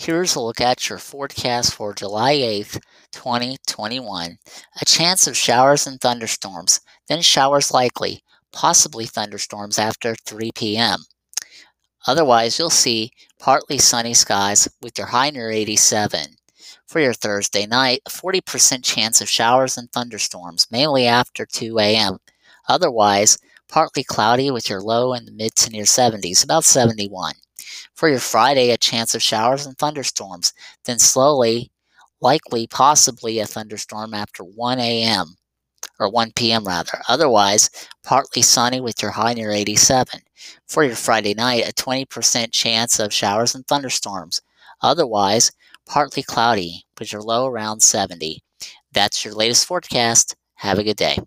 Here's a look at your forecast for July 8th, 2021. A chance of showers and thunderstorms, then showers likely, possibly thunderstorms after 3 p.m. Otherwise, you'll see partly sunny skies with your high near 87. For your Thursday night, a 40% chance of showers and thunderstorms, mainly after 2 a.m. Otherwise, partly cloudy with your low in the mid to near 70s, about 71. For your Friday, a chance of showers and thunderstorms, then slowly, likely, possibly a thunderstorm after 1 a.m. or 1 p.m. rather. Otherwise, partly sunny with your high near 87. For your Friday night, a 20% chance of showers and thunderstorms. Otherwise, partly cloudy with your low around 70. That's your latest forecast. Have a good day.